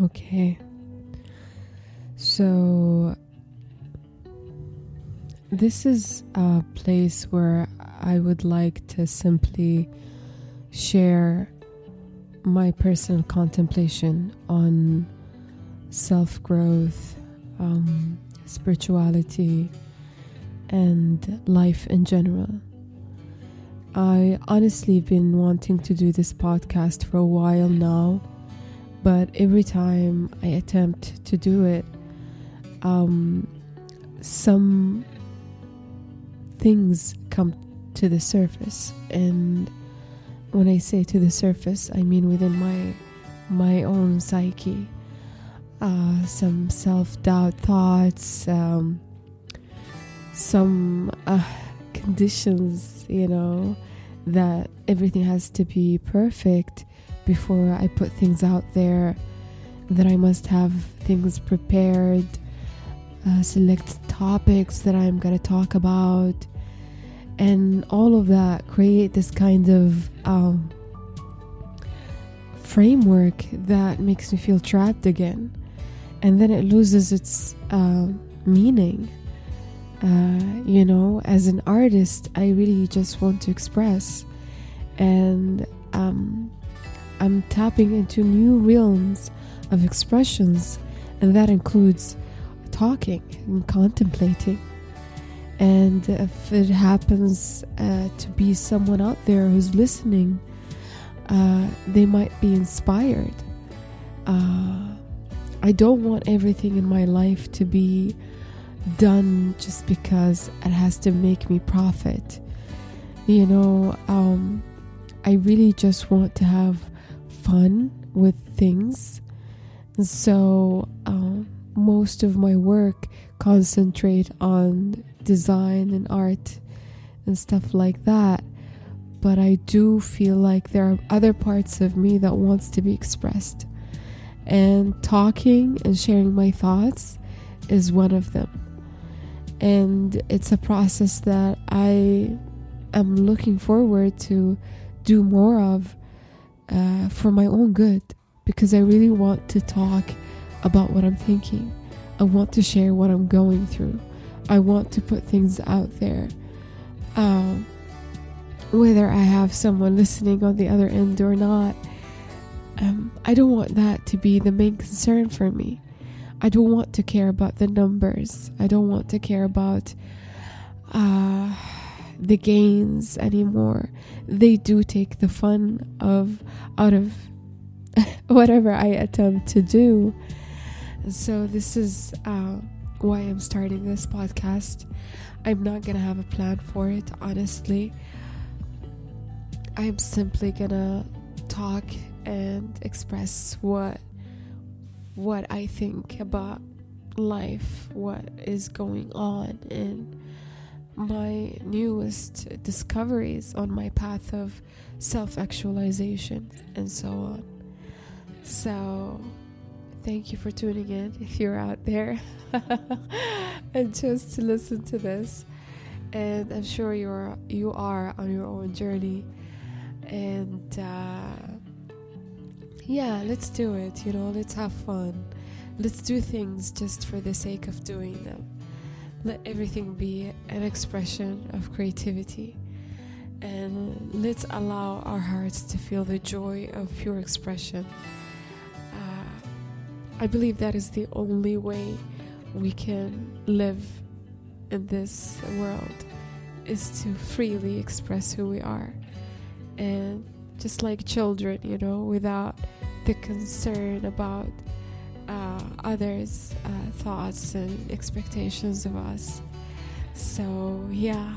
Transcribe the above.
Okay. So, this is a place where I would like to simply share my personal contemplation on self growth, um, spirituality, and life in general. I honestly been wanting to do this podcast for a while now, but every time I attempt to do it, um, some things come to the surface, and when I say to the surface, I mean within my my own psyche. Uh, some self doubt thoughts, um, some uh, conditions, you know, that everything has to be perfect before I put things out there, that I must have things prepared, uh, select topics that I'm going to talk about, and all of that create this kind of um, framework that makes me feel trapped again. And then it loses its uh, meaning. Uh, you know, as an artist, I really just want to express, and um, I'm tapping into new realms of expressions, and that includes talking and contemplating. And if it happens uh, to be someone out there who's listening, uh, they might be inspired. Uh, I don't want everything in my life to be done just because it has to make me profit. You know, um, I really just want to have fun with things. So um, most of my work concentrate on design and art and stuff like that. But I do feel like there are other parts of me that wants to be expressed. And talking and sharing my thoughts is one of them. And it's a process that I am looking forward to do more of uh, for my own good because I really want to talk about what I'm thinking. I want to share what I'm going through. I want to put things out there. Um, whether I have someone listening on the other end or not, um, I don't want that to be the main concern for me. I don't want to care about the numbers. I don't want to care about uh, the gains anymore. They do take the fun of out of whatever I attempt to do. So this is uh, why I'm starting this podcast. I'm not gonna have a plan for it, honestly. I'm simply gonna talk and express what what I think about life, what is going on, and my newest discoveries on my path of self actualization and so on. So, thank you for tuning in if you're out there and just to listen to this. And I'm sure you're you are on your own journey, and uh, yeah, let's do it. You know, let's have fun. Let's do things just for the sake of doing them. Let everything be an expression of creativity. And let's allow our hearts to feel the joy of pure expression. Uh, I believe that is the only way we can live in this world is to freely express who we are. And just like children, you know, without the concern about uh, others' uh, thoughts and expectations of us. So, yeah,